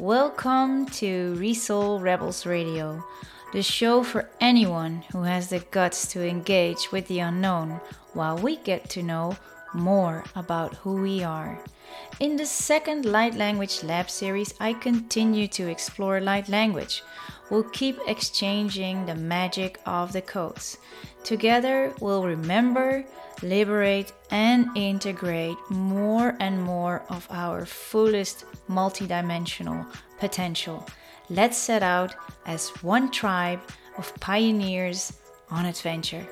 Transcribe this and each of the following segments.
Welcome to Resoul Rebels Radio, the show for anyone who has the guts to engage with the unknown while we get to know more about who we are. In the second Light Language Lab series, I continue to explore light language. We'll keep exchanging the magic of the codes. Together, we'll remember, liberate, and integrate more and more of our fullest multidimensional potential. Let's set out as one tribe of pioneers on adventure.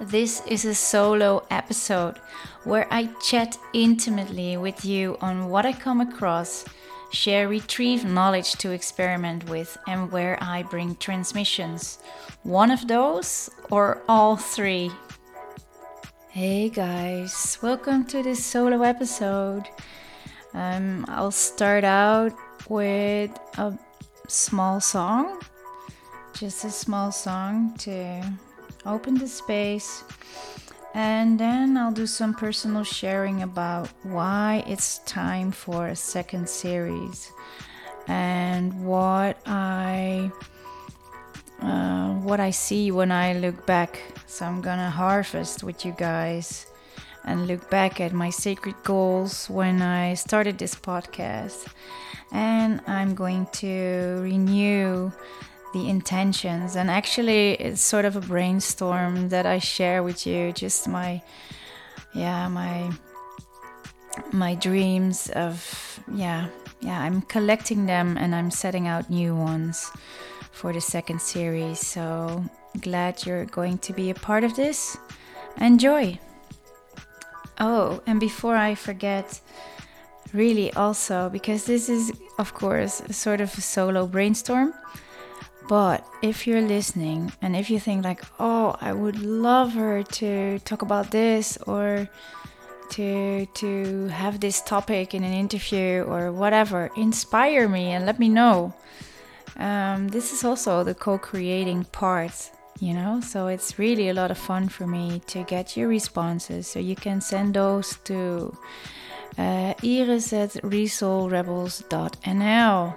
This is a solo episode where I chat intimately with you on what I come across, share retrieve knowledge to experiment with, and where I bring transmissions. One of those or all three? Hey guys, welcome to this solo episode. Um, I'll start out with a small song, just a small song to open the space. And then I'll do some personal sharing about why it's time for a second series and what I uh, what I see when I look back. So I'm gonna harvest with you guys and look back at my sacred goals when I started this podcast. And I'm going to renew the intentions. And actually it's sort of a brainstorm that I share with you just my yeah my my dreams of yeah yeah I'm collecting them and I'm setting out new ones for the second series. So glad you're going to be a part of this. Enjoy. Oh and before I forget really also because this is of course sort of a solo brainstorm but if you're listening and if you think like, "Oh, I would love her to talk about this or to to have this topic in an interview or whatever," inspire me and let me know. Um, this is also the co-creating part, you know. So it's really a lot of fun for me to get your responses. So you can send those to uh, iris at resoulrebels.nl.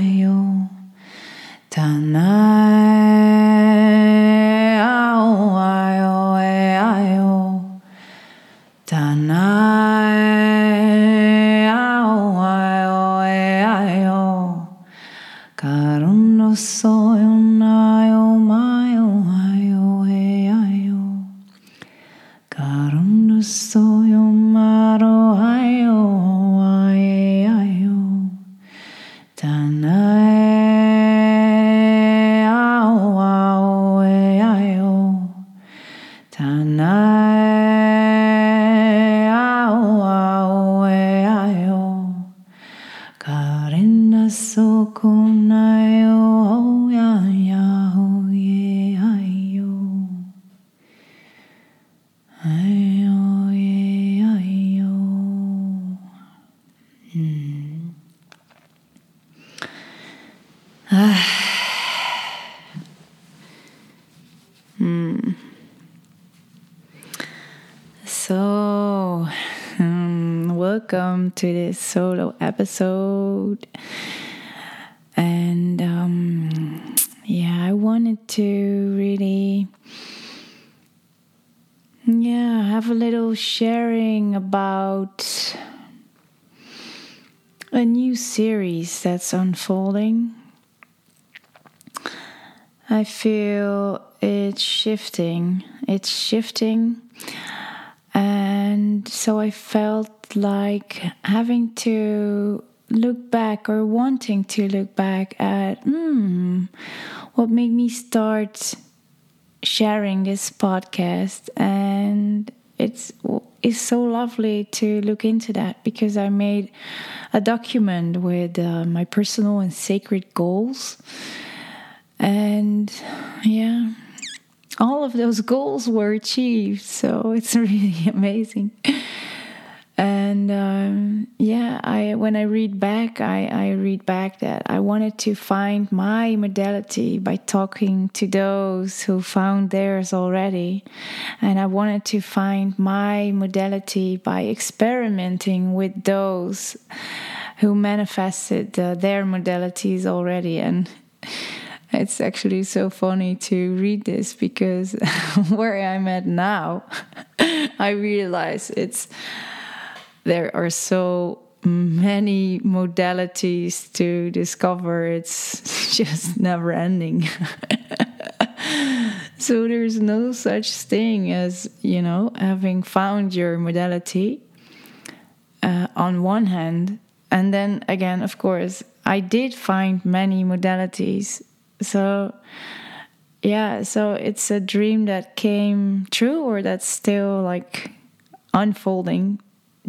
よ。たな Ye ayo So, um, welcome to this solo episode. And um, yeah, I wanted to really, yeah, sharing about a new series that's unfolding. I feel it's shifting. It's shifting. And so I felt like having to look back or wanting to look back at hmm, what made me start sharing this podcast. And it's it's so lovely to look into that because I made a document with uh, my personal and sacred goals. And yeah, all of those goals were achieved. So it's really amazing. And um, yeah, I when I read back, I, I read back that I wanted to find my modality by talking to those who found theirs already, and I wanted to find my modality by experimenting with those who manifested uh, their modalities already. And it's actually so funny to read this because where I'm at now, I realize it's there are so many modalities to discover. It's just never ending. so there's no such thing as, you know, having found your modality uh, on one hand. And then again, of course, I did find many modalities. So, yeah, so it's a dream that came true or that's still like unfolding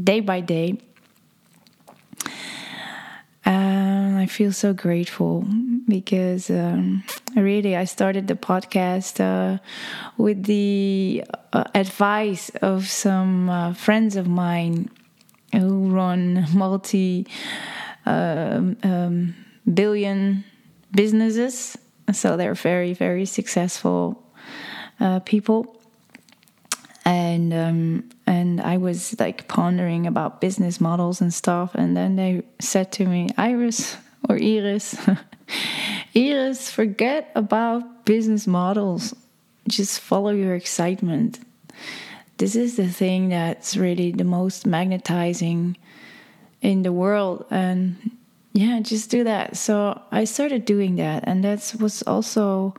day by day. And I feel so grateful because um, really I started the podcast uh, with the uh, advice of some uh, friends of mine who run multi um, um, billion businesses. So they're very, very successful uh, people and um, and I was like pondering about business models and stuff, and then they said to me, Iris or Iris, Iris, forget about business models, just follow your excitement. This is the thing that's really the most magnetizing in the world, and yeah, just do that. So I started doing that, and that was also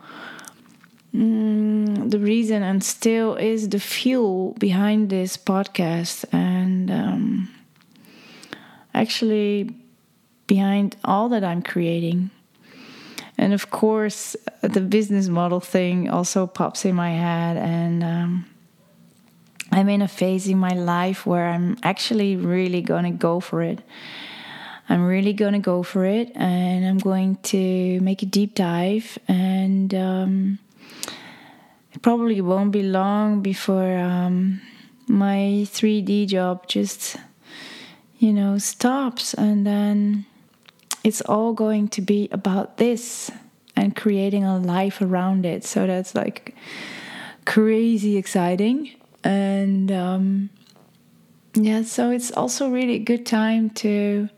Mm, the reason and still is the fuel behind this podcast and um, actually behind all that I'm creating. And of course, the business model thing also pops in my head, and um, I'm in a phase in my life where I'm actually really gonna go for it. I'm really gonna go for it, and I'm going to make a deep dive and. Um, probably won't be long before um, my 3D job just, you know, stops. And then it's all going to be about this and creating a life around it. So that's like crazy exciting. And um, yeah, so it's also really a good time to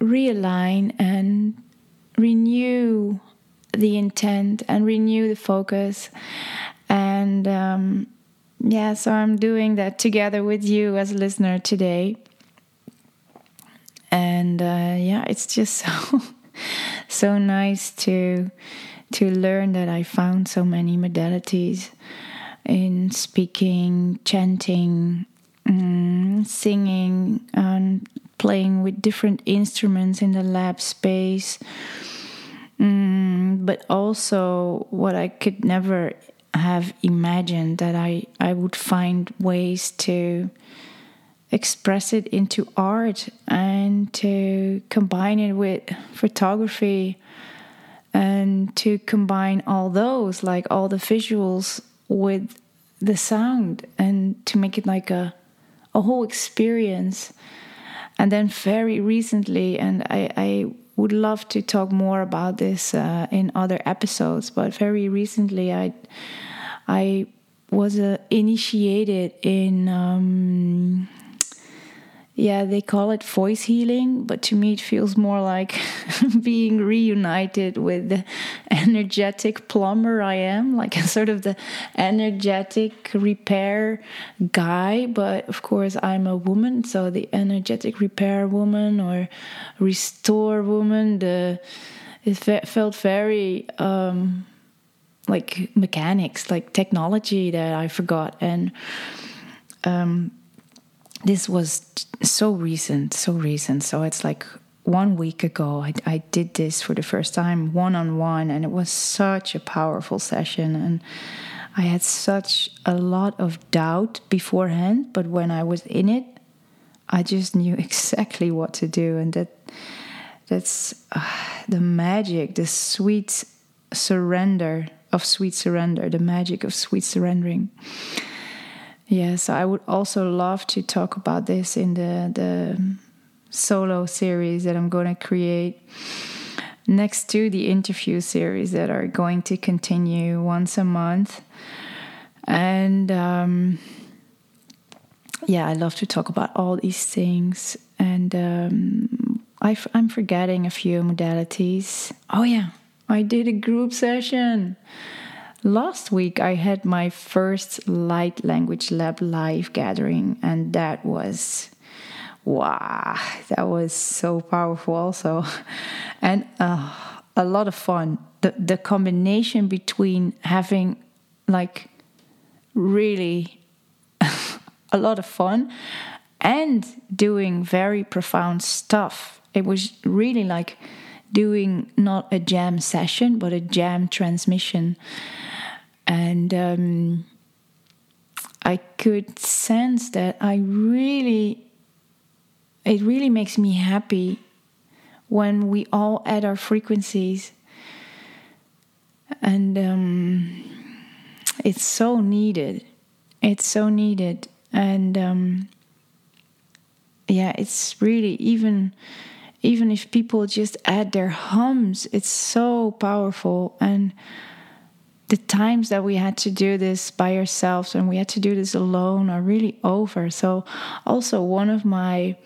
realign and renew the intent and renew the focus. And um, yeah, so I'm doing that together with you as a listener today. And uh, yeah, it's just so so nice to to learn that I found so many modalities in speaking, chanting, mm, singing, and playing with different instruments in the lab space. Mm, but also, what I could never have imagined that I, I would find ways to express it into art and to combine it with photography and to combine all those, like all the visuals, with the sound and to make it like a, a whole experience. And then, very recently, and I, I would love to talk more about this uh, in other episodes, but very recently, I, I was uh, initiated in um, yeah, they call it voice healing, but to me it feels more like being reunited with the energetic plumber I am, like a sort of the energetic repair guy. But of course, I'm a woman, so the energetic repair woman or restore woman, the it felt very um, like mechanics, like technology that I forgot and. Um, this was so recent, so recent. So it's like one week ago, I, I did this for the first time one on one, and it was such a powerful session. And I had such a lot of doubt beforehand, but when I was in it, I just knew exactly what to do. And that that's uh, the magic, the sweet surrender of sweet surrender, the magic of sweet surrendering. Yes, I would also love to talk about this in the the solo series that I'm going to create next to the interview series that are going to continue once a month. And um, yeah, I love to talk about all these things. And um, I f- I'm forgetting a few modalities. Oh, yeah, I did a group session. Last week, I had my first Light Language Lab live gathering, and that was wow, that was so powerful, also, and uh, a lot of fun. The, the combination between having like really a lot of fun and doing very profound stuff. It was really like doing not a jam session, but a jam transmission and um, I could sense that I really, it really makes me happy when we all add our frequencies, and um, it's so needed. It's so needed, and um, yeah, it's really even even if people just add their hums, it's so powerful. And the times that we had to do this by ourselves and we had to do this alone are really over. So, also, one of my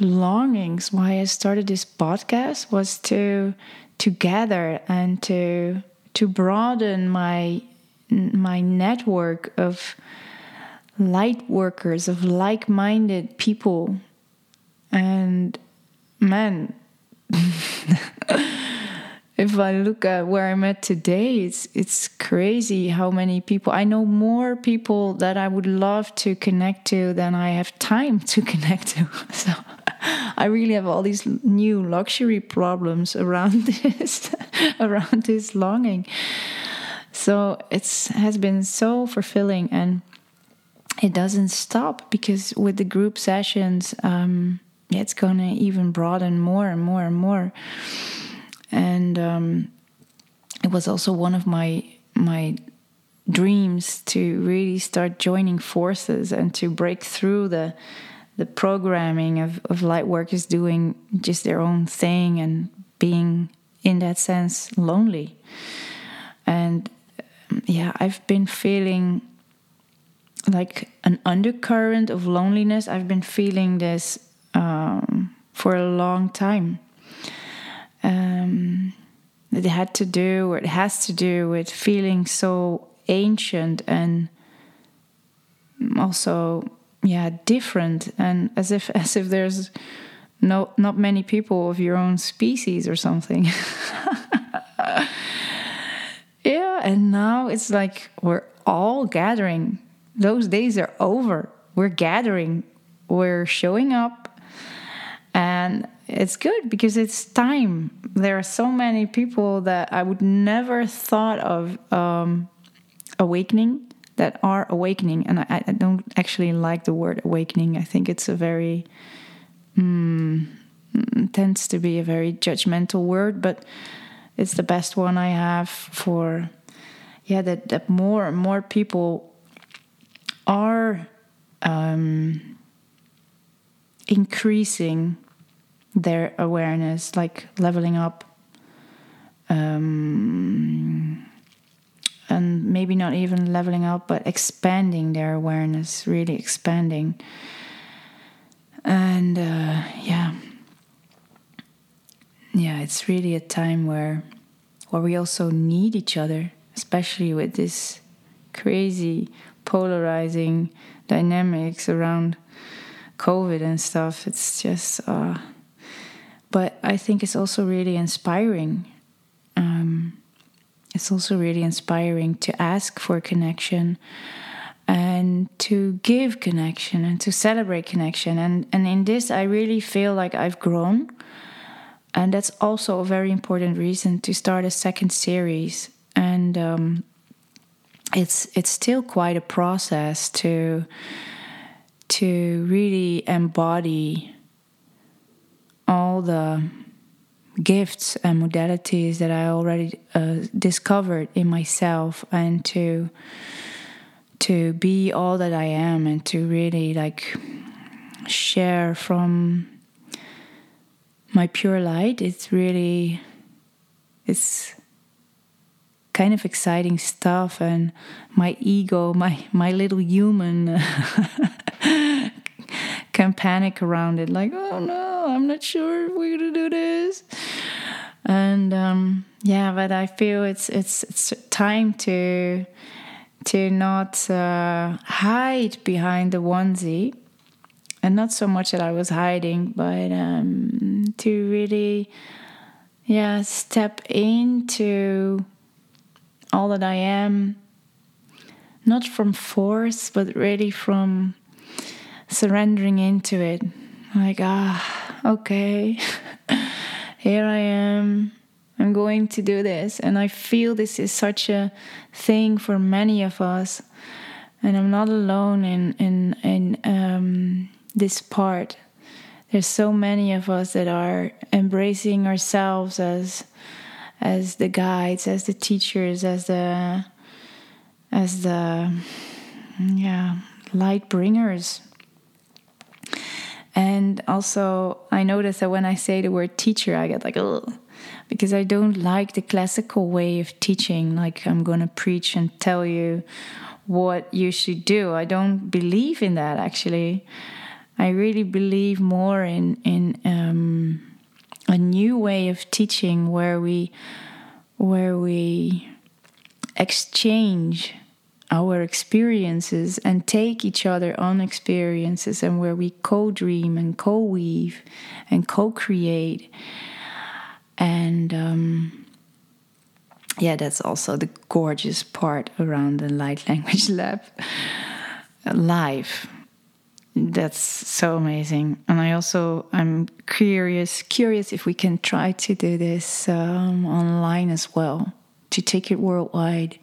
longings why I started this podcast was to to gather and to to broaden my my network of light workers of like-minded people and man if I look at where I'm at today, it's it's crazy how many people I know more people that I would love to connect to than I have time to connect to. So I really have all these new luxury problems around this around this longing. So it's has been so fulfilling and it doesn't stop because with the group sessions, um, it's gonna even broaden more and more and more and um, it was also one of my my dreams to really start joining forces and to break through the the programming of, of light workers doing just their own thing and being in that sense lonely and yeah i've been feeling like an undercurrent of loneliness i've been feeling this um, for a long time. Um, it had to do, or it has to do, with feeling so ancient and also, yeah, different, and as if as if there's no not many people of your own species or something. yeah, and now it's like we're all gathering. Those days are over. We're gathering. We're showing up, and it's good because it's time. There are so many people that I would never thought of um, awakening that are awakening, and I, I, don't actually like the word awakening. I think it's a very mm, tends to be a very judgmental word, but it's the best one I have for yeah that that more and more people are um, increasing their awareness, like leveling up. Um, and maybe not even leveling up, but expanding their awareness, really expanding. And uh, yeah, yeah, it's really a time where where we also need each other, especially with this crazy polarizing dynamics around COVID and stuff. It's just, uh, but I think it's also really inspiring. Um, it's also really inspiring to ask for connection and to give connection and to celebrate connection. And, and in this, I really feel like I've grown and that's also a very important reason to start a second series and um, it's it's still quite a process to to really embody all the gifts and modalities that I already uh, discovered in myself and to to be all that I am and to really like share from my pure light it's really it's kind of exciting stuff and my ego my my little human can panic around it like oh no i'm not sure if we're gonna do this. And um, yeah but i feel it's it's it's time to to not uh, hide behind the onesie. And not so much that I was hiding, but um, to really, yeah, step into all that I am, not from force, but really from surrendering into it. Like, ah, okay, here I am. I'm going to do this. And I feel this is such a thing for many of us. And I'm not alone in, in, in, um, this part. There's so many of us that are embracing ourselves as as the guides, as the teachers, as the as the yeah light bringers. And also, I notice that when I say the word teacher, I get like, oh, because I don't like the classical way of teaching. Like, I'm going to preach and tell you what you should do. I don't believe in that actually. I really believe more in in um, a new way of teaching where we where we exchange our experiences and take each other on experiences and where we co-dream and co-weave and co-create. And um, yeah that's also the gorgeous part around the light language lab live that's so amazing. And i also i'm curious curious if we can try to do this um, online as well to take it worldwide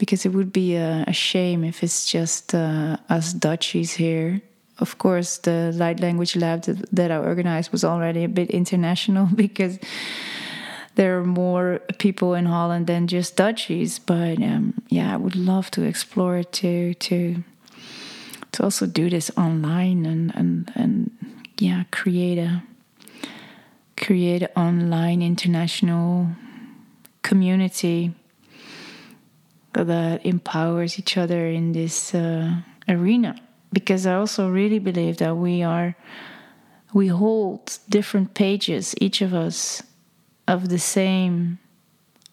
because it would be a, a shame if it's just uh, us dutchies here. Of course the light language lab that, that i organized was already a bit international because there are more people in holland than just dutchies. But um, yeah i would love to explore it to to to also do this online and and and yeah create a create an online international community that empowers each other in this uh, arena because I also really believe that we are we hold different pages, each of us, of the same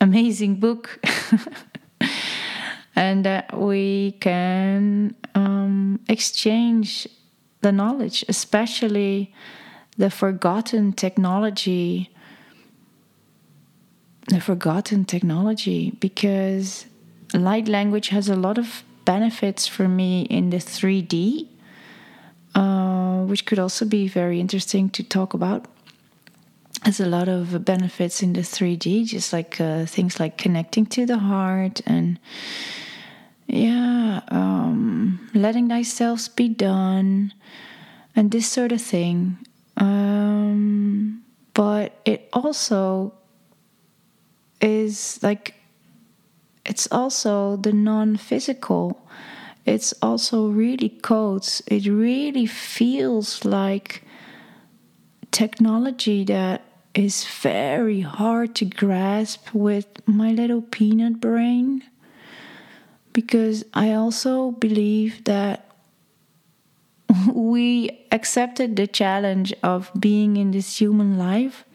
amazing book. and that we can um, exchange the knowledge, especially the forgotten technology. The forgotten technology, because light language has a lot of benefits for me in the 3D, uh, which could also be very interesting to talk about. Has a lot of benefits in the 3D, just like uh, things like connecting to the heart and yeah, um, letting thyself be done, and this sort of thing. Um, but it also is like it's also the non physical. It's also really codes. It really feels like technology that is very hard to grasp with my little peanut brain. Because I also believe that we accepted the challenge of being in this human life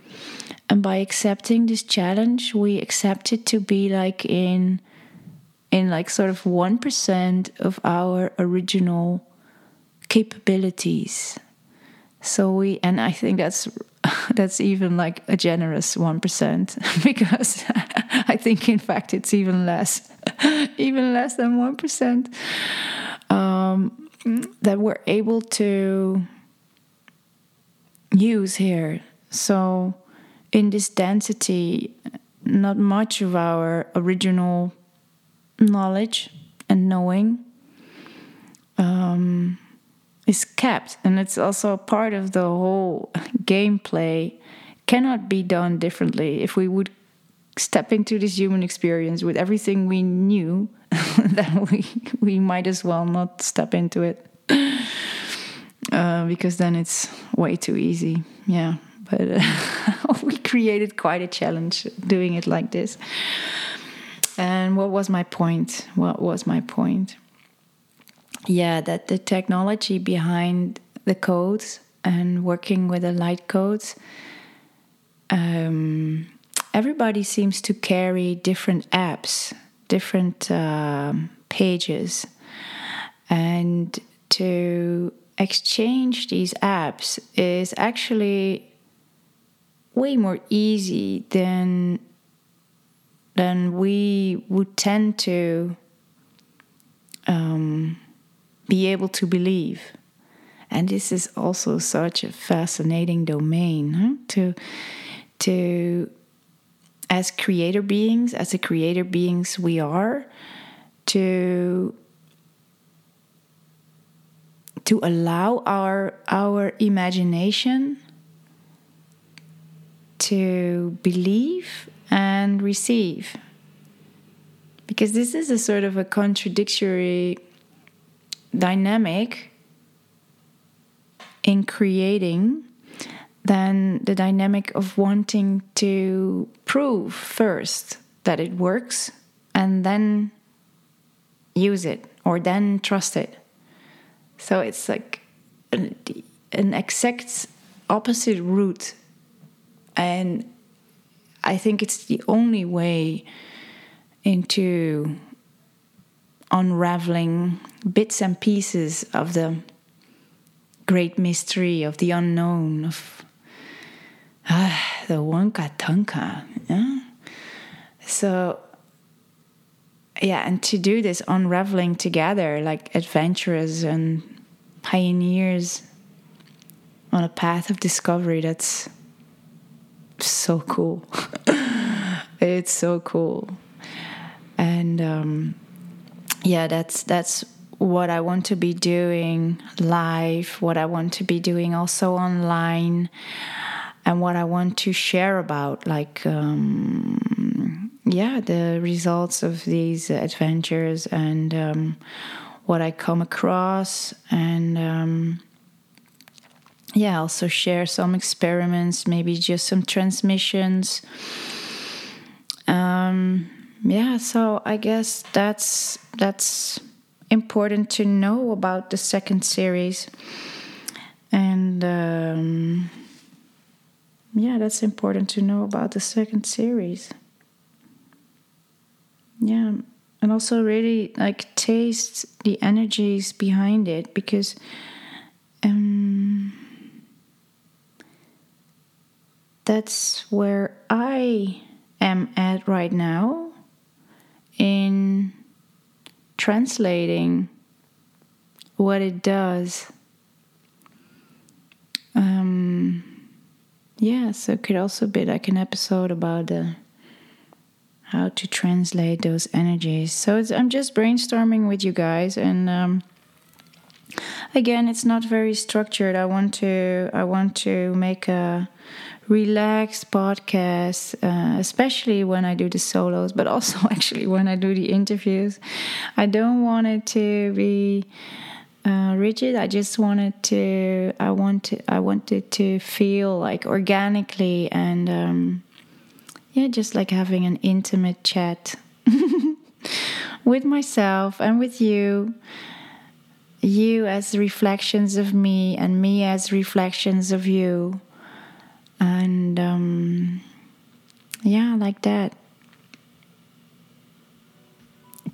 and by accepting this challenge we accepted to be like in in like sort of 1% of our original capabilities. So we and i think that's that's even like a generous 1% because i think in fact it's even less even less than 1% um, that we're able to use here. So in this density, not much of our original knowledge and knowing um, is kept. And it's also part of the whole gameplay, cannot be done differently. If we would step into this human experience with everything we knew, then we, we might as well not step into it. Uh, because then it's way too easy. Yeah but uh, we created quite a challenge doing it like this. And what was my point? What was my point? Yeah, that the technology behind the codes and working with the light codes, um, everybody seems to carry different apps, different um, pages, and to exchange these apps is actually way more easy than than we would tend to um, be able to believe. And this is also such a fascinating domain huh? to to as creator beings, as the creator beings we are, to to allow our our imagination to believe and receive. Because this is a sort of a contradictory dynamic in creating than the dynamic of wanting to prove first that it works and then use it or then trust it. So it's like an, an exact opposite route and I think it's the only way into unraveling bits and pieces of the great mystery of the unknown of ah, the Wakan Tanka. Yeah? So, yeah, and to do this unraveling together like adventurers and pioneers on a path of discovery that's so cool. it's so cool. And um, yeah, that's that's what I want to be doing live, what I want to be doing also online, and what I want to share about, like, um, yeah, the results of these adventures and um, what I come across, and um, yeah, also share some experiments, maybe just some transmissions. Um, yeah, so I guess that's that's important to know about the second series. And um, yeah, that's important to know about the second series. Yeah, and also really like taste the energies behind it because um, that's where I am at right now in translating what it does. Um, yeah, so it could also be like an episode about uh, how to translate those energies. So I'm just brainstorming with you guys, and um, again, it's not very structured. I want to I want to make a relaxed podcast, uh, especially when I do the solos, but also actually when I do the interviews. I don't want it to be uh, rigid. I just wanted to. I wanted. I wanted to feel like organically and um, yeah, just like having an intimate chat with myself and with you. You as reflections of me, and me as reflections of you and um, yeah, like that.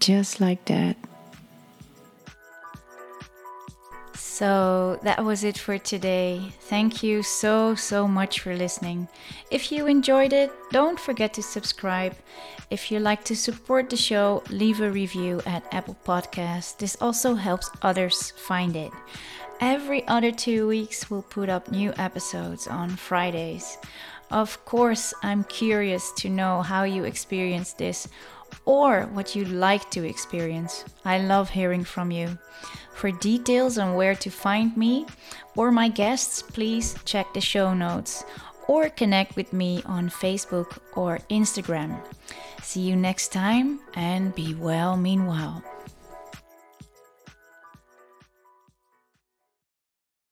Just like that. So that was it for today. Thank you so, so much for listening. If you enjoyed it, don't forget to subscribe. If you like to support the show, leave a review at Apple Podcasts. This also helps others find it. Every other two weeks, we'll put up new episodes on Fridays. Of course, I'm curious to know how you experience this or what you'd like to experience. I love hearing from you. For details on where to find me or my guests, please check the show notes or connect with me on Facebook or Instagram. See you next time and be well meanwhile.